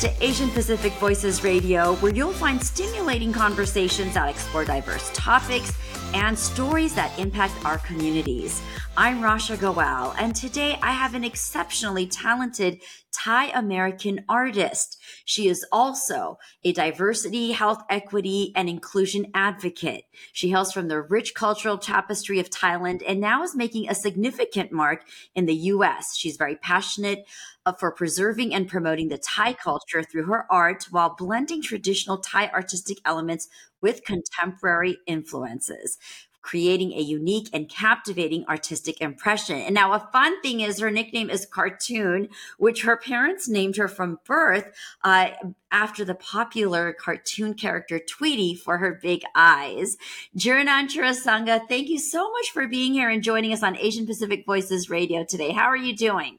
To Asian Pacific Voices Radio, where you'll find stimulating conversations that explore diverse topics and stories that impact our communities. I'm Rasha Goel, and today I have an exceptionally talented Thai American artist. She is also a diversity, health equity, and inclusion advocate. She hails from the rich cultural tapestry of Thailand and now is making a significant mark in the US. She's very passionate uh, for preserving and promoting the Thai culture through her art while blending traditional Thai artistic elements with contemporary influences creating a unique and captivating artistic impression. And now, a fun thing is her nickname is Cartoon, which her parents named her from birth uh, after the popular cartoon character Tweety for her big eyes. Geeranan Chuersanga, thank you so much for being here and joining us on Asian Pacific Voices Radio today. How are you doing?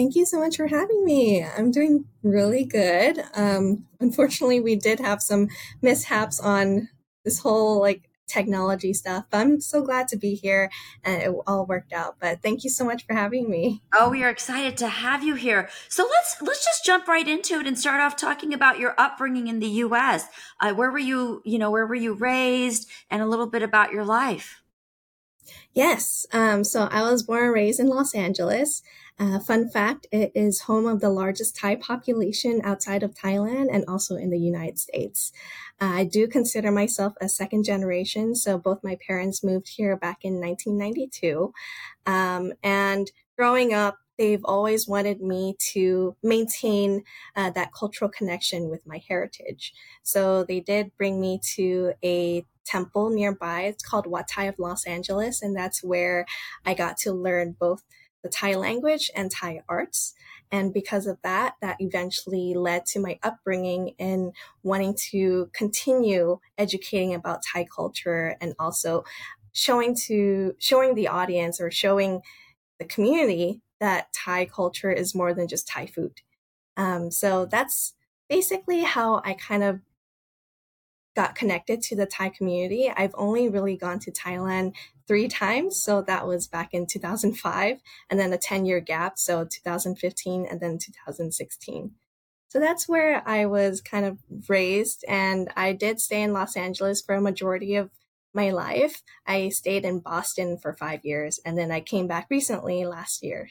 Thank you so much for having me. I'm doing really good. Um, unfortunately, we did have some mishaps on this whole like technology stuff. But I'm so glad to be here and it all worked out. But thank you so much for having me. Oh, we are excited to have you here. So let's let's just jump right into it and start off talking about your upbringing in the U.S. Uh, where were you? You know, where were you raised, and a little bit about your life. Yes. Um, so I was born and raised in Los Angeles. Uh, fun fact, it is home of the largest Thai population outside of Thailand and also in the United States. Uh, I do consider myself a second generation. So both my parents moved here back in 1992. Um, and growing up, they've always wanted me to maintain uh, that cultural connection with my heritage. So they did bring me to a temple nearby. It's called Wat Thai of Los Angeles. And that's where I got to learn both the Thai language and Thai arts. And because of that, that eventually led to my upbringing in wanting to continue educating about Thai culture and also showing to showing the audience or showing the community that Thai culture is more than just Thai food. Um, so that's basically how I kind of got connected to the Thai community. I've only really gone to Thailand three times. So that was back in 2005 and then a 10 year gap. So 2015 and then 2016. So that's where I was kind of raised. And I did stay in Los Angeles for a majority of my life. I stayed in Boston for five years and then I came back recently last year.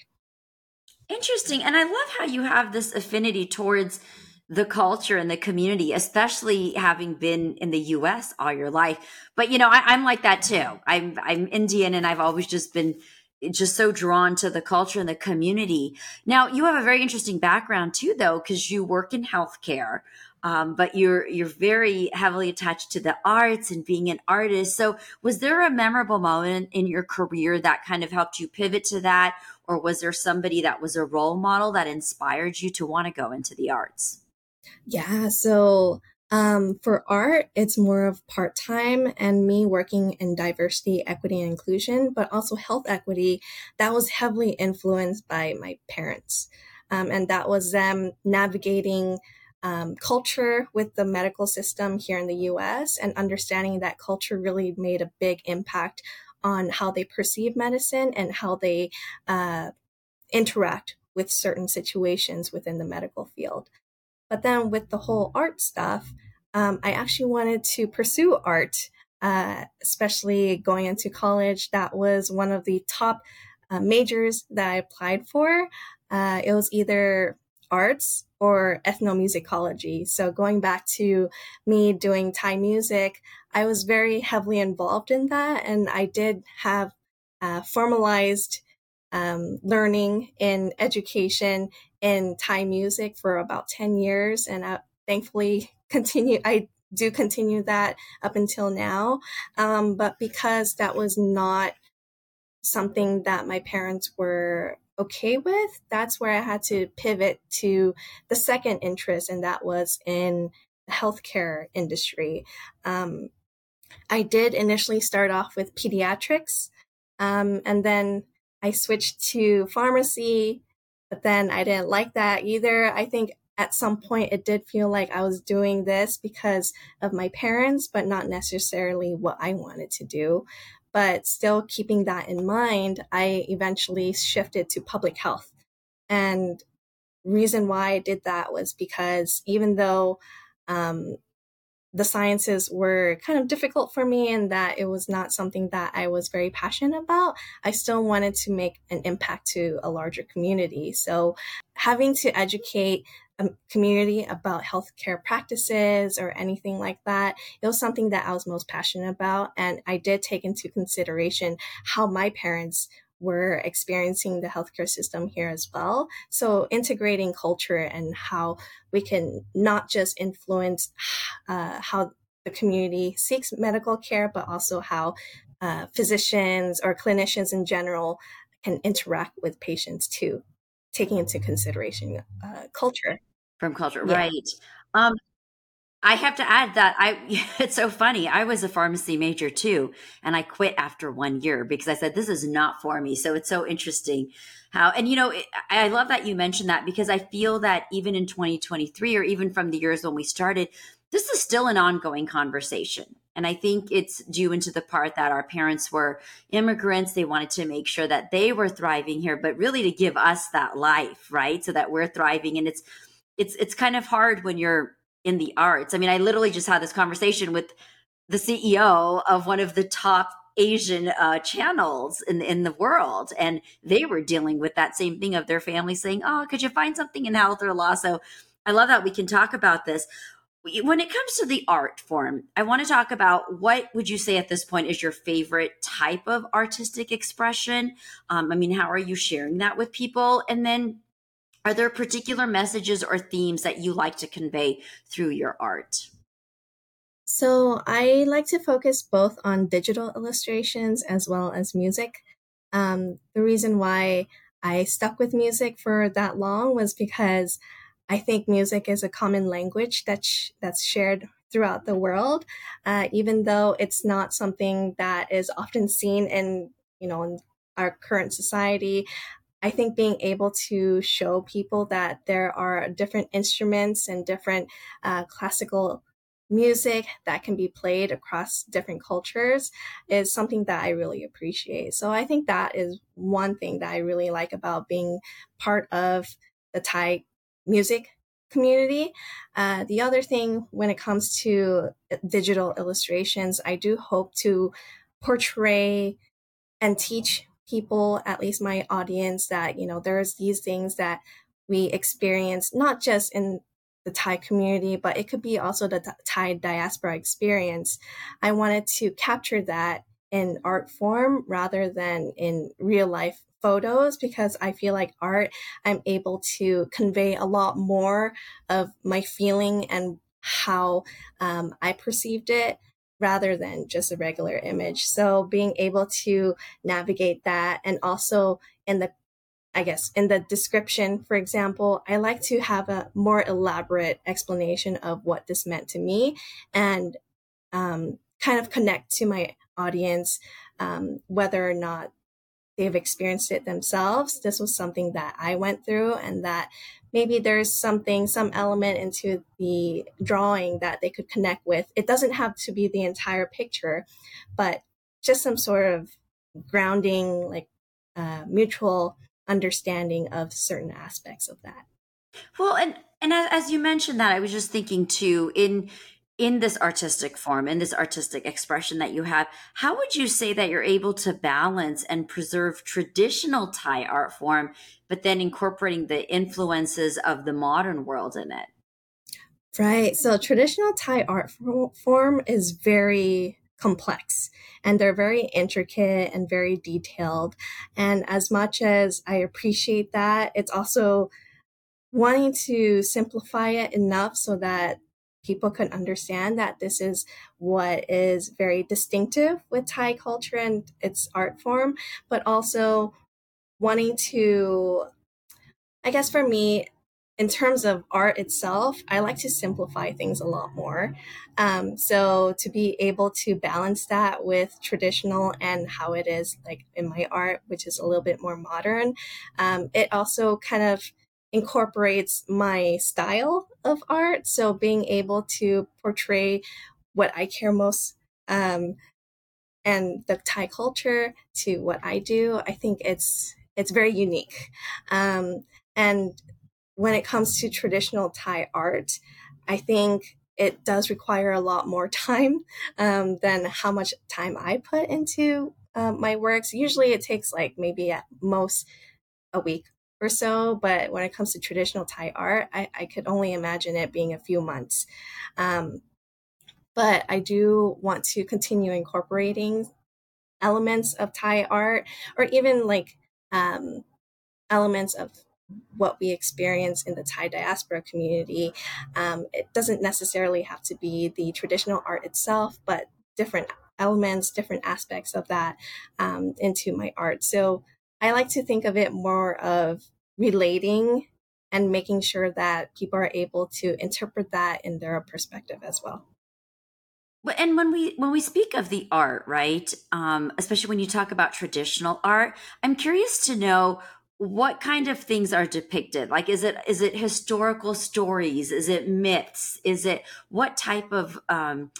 Interesting. And I love how you have this affinity towards the culture and the community, especially having been in the US all your life. But you know, I, am like that too. I'm I'm Indian and I've always just been just so drawn to the culture and the community. Now, you have a very interesting background too, though, because you work in healthcare. Um, but you're you're very heavily attached to the arts and being an artist. So, was there a memorable moment in your career that kind of helped you pivot to that, or was there somebody that was a role model that inspired you to want to go into the arts? Yeah, so um, for art, it's more of part time and me working in diversity, equity, and inclusion, but also health equity. That was heavily influenced by my parents. Um, and that was them navigating um, culture with the medical system here in the US and understanding that culture really made a big impact on how they perceive medicine and how they uh, interact with certain situations within the medical field. But then with the whole art stuff, um, I actually wanted to pursue art, uh, especially going into college. That was one of the top uh, majors that I applied for. Uh, it was either arts or ethnomusicology. So going back to me doing Thai music, I was very heavily involved in that, and I did have uh, formalized um, learning in education in Thai music for about 10 years. And I thankfully continue, I do continue that up until now. Um, but because that was not something that my parents were okay with, that's where I had to pivot to the second interest, and that was in the healthcare industry. Um, I did initially start off with pediatrics, um, and then I switched to pharmacy, but then I didn't like that either. I think at some point it did feel like I was doing this because of my parents, but not necessarily what I wanted to do. But still keeping that in mind, I eventually shifted to public health and reason why I did that was because even though um, the sciences were kind of difficult for me and that it was not something that I was very passionate about, I still wanted to make an impact to a larger community. So having to educate a community about healthcare practices or anything like that, it was something that I was most passionate about. And I did take into consideration how my parents were experiencing the healthcare system here as well. So integrating culture and how we can not just influence uh, how the community seeks medical care, but also how uh, physicians or clinicians in general can interact with patients too, taking into consideration uh, culture. From culture, yeah. right. Um, I have to add that I it's so funny. I was a pharmacy major too, and I quit after one year because I said this is not for me. So it's so interesting how and you know it, I love that you mentioned that because I feel that even in 2023 or even from the years when we started, this is still an ongoing conversation. And I think it's due into the part that our parents were immigrants. They wanted to make sure that they were thriving here, but really to give us that life, right? So that we're thriving. And it's it's it's kind of hard when you're in the arts. I mean, I literally just had this conversation with the CEO of one of the top Asian uh, channels in in the world, and they were dealing with that same thing of their family saying, "Oh, could you find something in health or law?" So, I love that we can talk about this. When it comes to the art form, I want to talk about what would you say at this point is your favorite type of artistic expression? Um, I mean, how are you sharing that with people? And then are there particular messages or themes that you like to convey through your art? So, I like to focus both on digital illustrations as well as music. Um, the reason why I stuck with music for that long was because I think music is a common language that's that's shared throughout the world, uh, even though it's not something that is often seen in you know in our current society. I think being able to show people that there are different instruments and different uh, classical music that can be played across different cultures is something that I really appreciate. So I think that is one thing that I really like about being part of the Thai music community. Uh, the other thing when it comes to digital illustrations, I do hope to portray and teach people, at least my audience, that, you know, there's these things that we experience, not just in the Thai community, but it could be also the Thai diaspora experience. I wanted to capture that in art form rather than in real life photos because I feel like art, I'm able to convey a lot more of my feeling and how um, I perceived it rather than just a regular image. So being able to navigate that and also in the I guess in the description, for example, I like to have a more elaborate explanation of what this meant to me and um, kind of connect to my audience, um, whether or not they've experienced it themselves. This was something that I went through, and that maybe there's something, some element into the drawing that they could connect with. It doesn't have to be the entire picture, but just some sort of grounding, like uh, mutual understanding of certain aspects of that. Well, and and as, as you mentioned that, I was just thinking too in in this artistic form, in this artistic expression that you have, how would you say that you're able to balance and preserve traditional Thai art form, but then incorporating the influences of the modern world in it? Right. So traditional Thai art form is very complex and they're very intricate and very detailed. And as much as I appreciate that, it's also wanting to simplify it enough so that people could understand that this is what is very distinctive with Thai culture and its art form, but also wanting to, I guess for me, in terms of art itself, I like to simplify things a lot more. Um, so to be able to balance that with traditional and how it is like in my art, which is a little bit more modern, um, it also kind of incorporates my style of art. So being able to portray what I care most um, and the Thai culture to what I do, I think it's it's very unique. Um, and when it comes to traditional Thai art, I think it does require a lot more time um, than how much time I put into uh, my works. Usually it takes like maybe at most a week or so, but when it comes to traditional Thai art, I, I could only imagine it being a few months. Um, but I do want to continue incorporating elements of Thai art or even like um, elements of what we experience in the Thai diaspora community. Um, it doesn't necessarily have to be the traditional art itself, but different elements, different aspects of that um, into my art. So I like to think of it more of relating and making sure that people are able to interpret that in their perspective as well. And when we when we speak of the art right um, especially when you talk about traditional art i'm curious to know what kind of things are depicted. Like is it is it historical stories? Is it myths? Is it what type of um,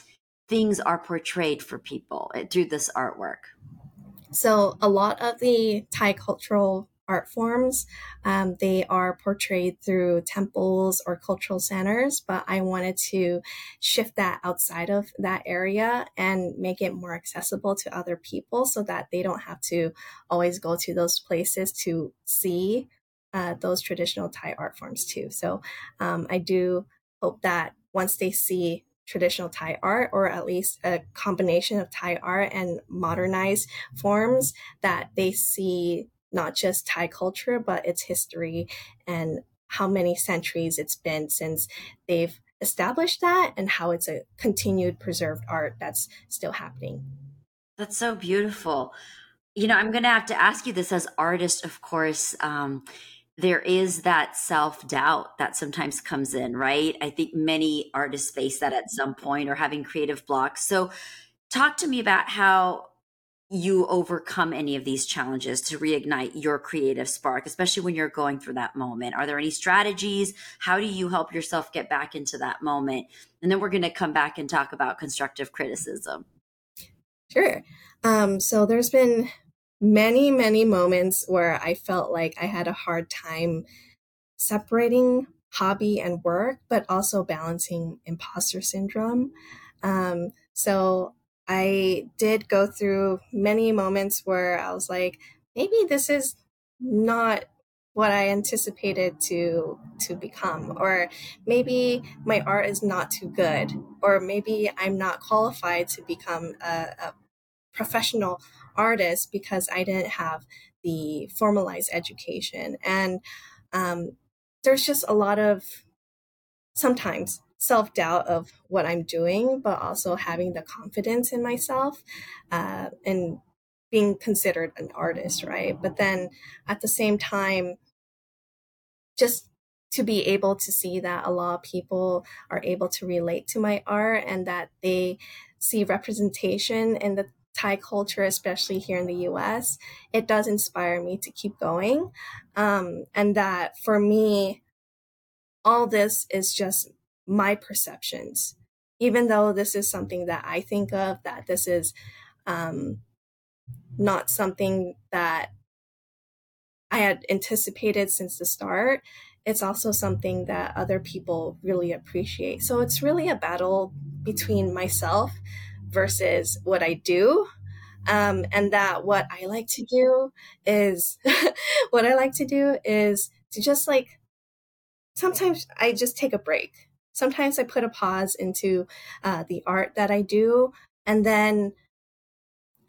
things are portrayed for people eh, through this artwork so a lot of the thai cultural art forms. Um, they are portrayed through temples or cultural centers, but I wanted to shift that outside of that area and make it more accessible to other people so that they don't have to always go to those places to see uh, those traditional Thai art forms too. So um, I do hope that once they see traditional Thai art, or at least a combination of Thai art and modernized forms, that they see not just Thai culture, but its history and how many centuries it's been since they've established that and how it's a continued preserved art that's still happening. That's so beautiful. You know, I'm going to have to ask you this as artist, of course. Um, there is that self doubt that sometimes comes in, right? I think many artists face that at some point or having creative blocks. So, talk to me about how you overcome any of these challenges to reignite your creative spark, especially when you're going through that moment? Are there any strategies? How do you help yourself get back into that moment? And then we're going to come back and talk about constructive criticism. Sure. Um, so there's been many, many moments where I felt like I had a hard time separating hobby and work, but also balancing imposter syndrome. Um, so I did go through many moments where I was like, maybe this is not what I anticipated to to become or maybe my art is not too good or maybe I'm not qualified to become a, a professional artist because I didn't have the formalized education and um, there's just a lot of sometimes self doubt of what I'm doing, but also having the confidence in myself uh, and being considered an artist, right? But then at the same time, just to be able to see that a lot of people are able to relate to my art and that they see representation in the Thai culture, especially here in the US, it does inspire me to keep going. Um, and that for me, all this is just my perceptions, even though this is something that I think of, that this is um, not something that I had anticipated since the start. It's also something that other people really appreciate. So it's really a battle between myself versus what I do. Um, and that what I like to do is what I like to do is to just like sometimes I just take a break sometimes I put a pause into uh, the art that I do, and then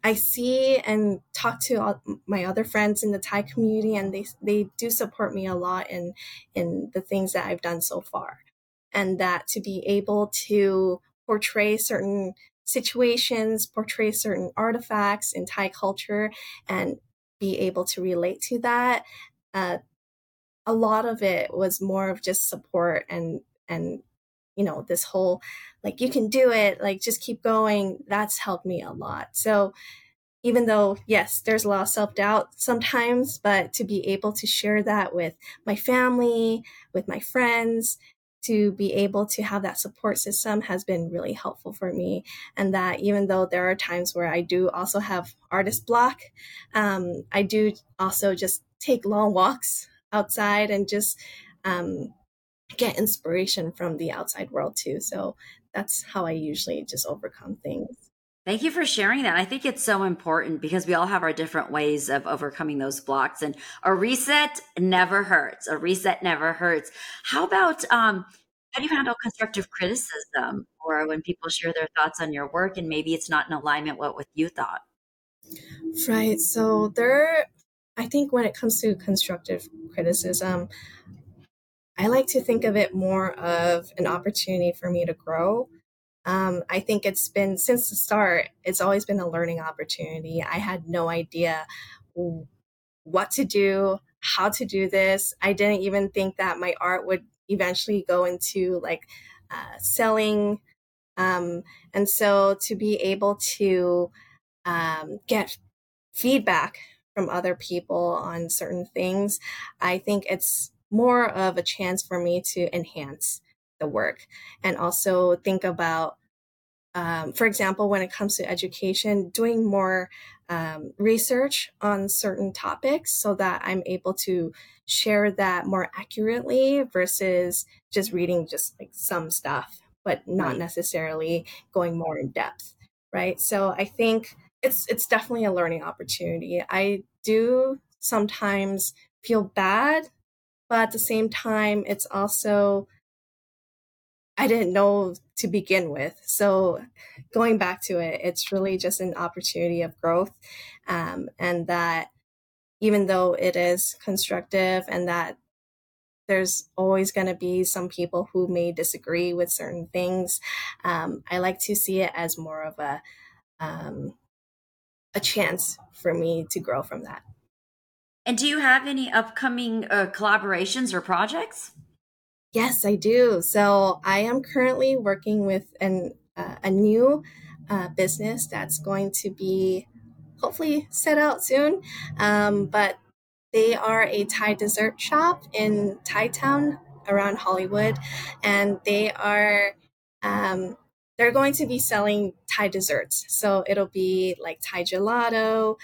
I see and talk to all my other friends in the Thai community, and they they do support me a lot in in the things that I've done so far, and that to be able to portray certain situations, portray certain artifacts in Thai culture, and be able to relate to that. Uh, a lot of it was more of just support and and you know, this whole like, you can do it, like, just keep going. That's helped me a lot. So, even though, yes, there's a lot of self doubt sometimes, but to be able to share that with my family, with my friends, to be able to have that support system has been really helpful for me. And that even though there are times where I do also have artist block, um, I do also just take long walks outside and just um, get inspiration from the outside world too. So that's how I usually just overcome things. Thank you for sharing that. I think it's so important because we all have our different ways of overcoming those blocks and a reset never hurts. A reset never hurts. How about um how do you handle constructive criticism or when people share their thoughts on your work and maybe it's not in alignment with what you thought? Right. So there I think when it comes to constructive criticism, I like to think of it more of an opportunity for me to grow um, I think it's been since the start, it's always been a learning opportunity. I had no idea what to do, how to do this. I didn't even think that my art would eventually go into like uh, selling. Um, and so to be able to um, get feedback from other people on certain things, I think it's more of a chance for me to enhance the work and also think about um, for example when it comes to education doing more um, research on certain topics so that i'm able to share that more accurately versus just reading just like some stuff but not necessarily going more in depth right? So i think it's it's definitely a learning opportunity. I do sometimes feel bad but at the same time it's also I didn't know to begin with. So going back to it, it's really just an opportunity of growth. Um, and that even though it is constructive and that there's always going to be some people who may disagree with certain things, um, I like to see it as more of a, um, a chance for me to grow from that. And do you have any upcoming uh, collaborations or projects? Yes, I do. So I am currently working with an uh, a new uh, business that's going to be hopefully set out soon. Um, but they are a Thai dessert shop in Thai town around Hollywood, and they are um, they're going to be selling Thai desserts. So it'll be like Thai gelato,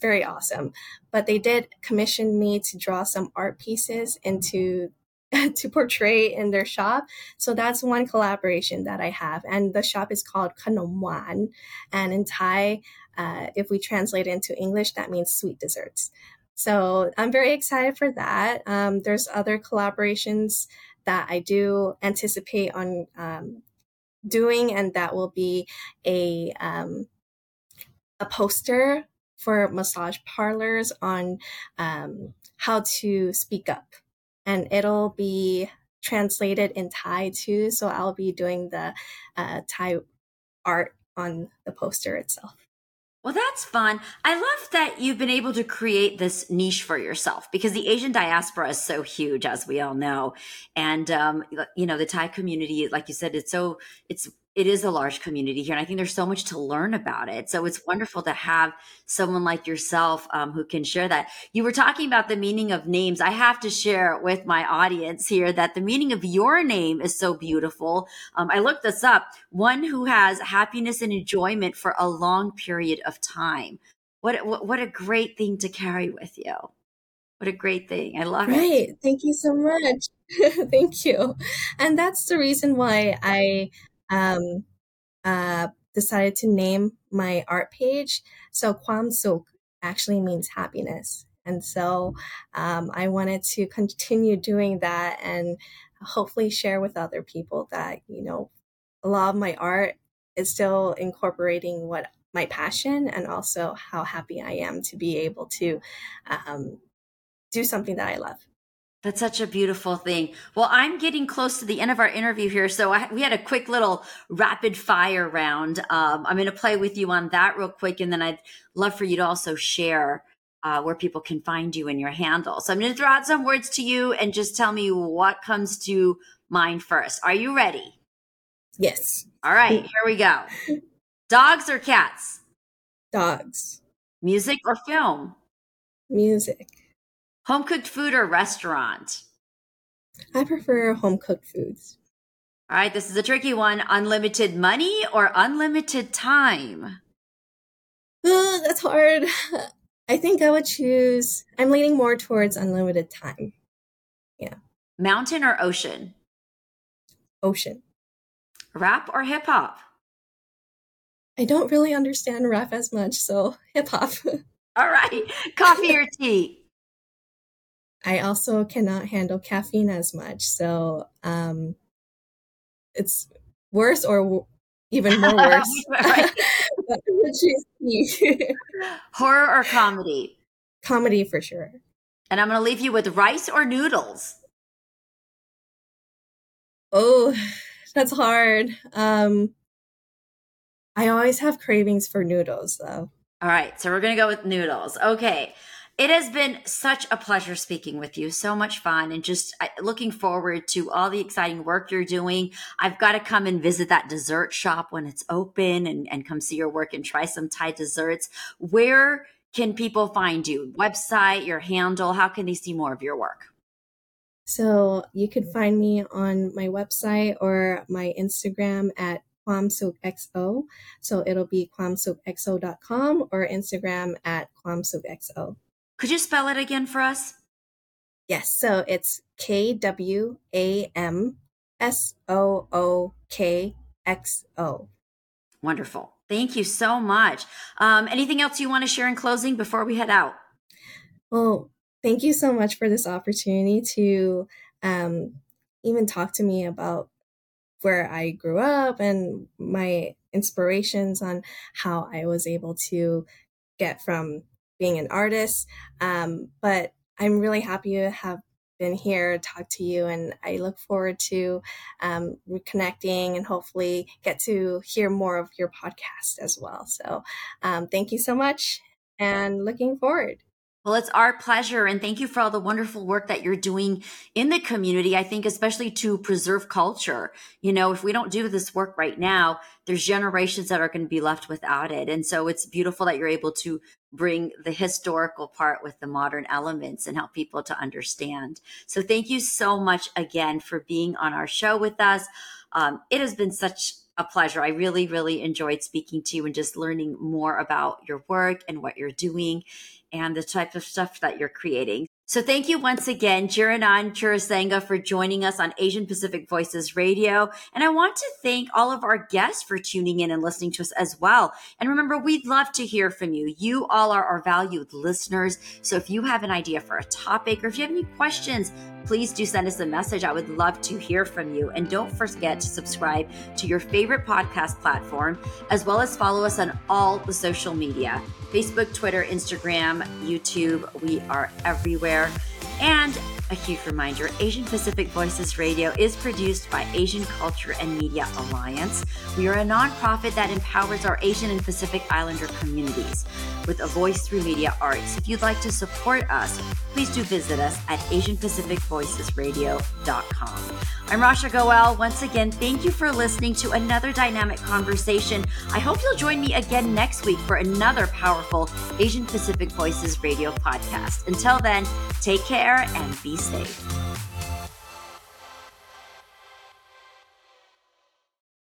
very awesome. But they did commission me to draw some art pieces into to portray in their shop. So that's one collaboration that I have. And the shop is called Kanom Wan. And in Thai, uh, if we translate it into English, that means sweet desserts. So I'm very excited for that. Um, there's other collaborations that I do anticipate on um, doing, and that will be a um, a poster for massage parlors on um, how to speak up and it'll be translated in Thai too. So I'll be doing the uh, Thai art on the poster itself. Well, that's fun. I love that you've been able to create this niche for yourself because the Asian diaspora is so huge, as we all know, and um, you know the Thai community, like you said, it's so it's it is a large community here and i think there's so much to learn about it. So it's wonderful to have someone like yourself um, who can share that. You were talking about the meaning of names. I have to share with my audience here that the meaning of your name is so beautiful. Um, i looked this up. One who has happiness and enjoyment for a long period of time. What, what, what a great thing to carry with you. What a great thing. I love right. it. Right. Thank you so much. Thank you. And that's the reason why i um, uh, decided to name my art page. So Kwam Suk actually means happiness. And so um, I wanted to continue doing that and hopefully share with other people that, you know, a lot of my art is still incorporating what my passion and also how happy I am to be able to um, do something that I love. That's such a beautiful thing. Well, I'm getting close to the end of our interview here. So I, we had a quick little rapid fire round. Um, I'm going to play with you on that real quick. And then I'd love for you to also share uh, where people can find you and your handle. So I'm going to throw out some words to you and just tell me what comes to mind first. Are you ready? Yes. All right, here we go. Dogs or cats? Dogs. Music or film? Music. Home cooked food or restaurant? I prefer home cooked foods. All right, this is a tricky one. Unlimited money or unlimited time? Uh, that's hard. I think I would choose, I'm leaning more towards unlimited time. Yeah. Mountain or ocean? Ocean. Rap or hip hop? I don't really understand rap as much, so hip hop. All right. Coffee or tea? I also cannot handle caffeine as much, so um, it's worse or w- even more worse. Horror or comedy? Comedy for sure. And I'm going to leave you with rice or noodles. Oh, that's hard. Um, I always have cravings for noodles though. All right, so we're going to go with noodles. Okay. It has been such a pleasure speaking with you. So much fun and just looking forward to all the exciting work you're doing. I've got to come and visit that dessert shop when it's open and, and come see your work and try some Thai desserts. Where can people find you? Website, your handle? How can they see more of your work? So you could find me on my website or my Instagram at kwamsookxo. So it'll be kwamsookxo.com or Instagram at kwamsookxo. Could you spell it again for us? Yes. So it's K W A M S O O K X O. Wonderful. Thank you so much. Um, anything else you want to share in closing before we head out? Well, thank you so much for this opportunity to um, even talk to me about where I grew up and my inspirations on how I was able to get from being an artist. Um, but I'm really happy to have been here, talk to you, and I look forward to um, reconnecting and hopefully get to hear more of your podcast as well. So um, thank you so much and looking forward. Well, it's our pleasure. And thank you for all the wonderful work that you're doing in the community. I think, especially to preserve culture. You know, if we don't do this work right now, there's generations that are going to be left without it. And so it's beautiful that you're able to bring the historical part with the modern elements and help people to understand. So thank you so much again for being on our show with us. Um, it has been such a pleasure. I really, really enjoyed speaking to you and just learning more about your work and what you're doing and the type of stuff that you're creating. So thank you once again, Geeranan Chuersanga, for joining us on Asian Pacific Voices Radio. And I want to thank all of our guests for tuning in and listening to us as well. And remember, we'd love to hear from you. You all are our valued listeners. So if you have an idea for a topic or if you have any questions, please do send us a message. I would love to hear from you. And don't forget to subscribe to your favorite podcast platform, as well as follow us on all the social media Facebook, Twitter, Instagram, YouTube. We are everywhere. And a huge reminder Asian Pacific Voices Radio is produced by Asian Culture and Media Alliance. We are a nonprofit that empowers our Asian and Pacific Islander communities with a voice through media arts. If you'd like to support us, please do visit us at AsianPacificVoicesRadio.com. I'm Rasha Goel. Once again, thank you for listening to another dynamic conversation. I hope you'll join me again next week for another powerful Asian Pacific Voices Radio podcast. Until then, take care and be safe.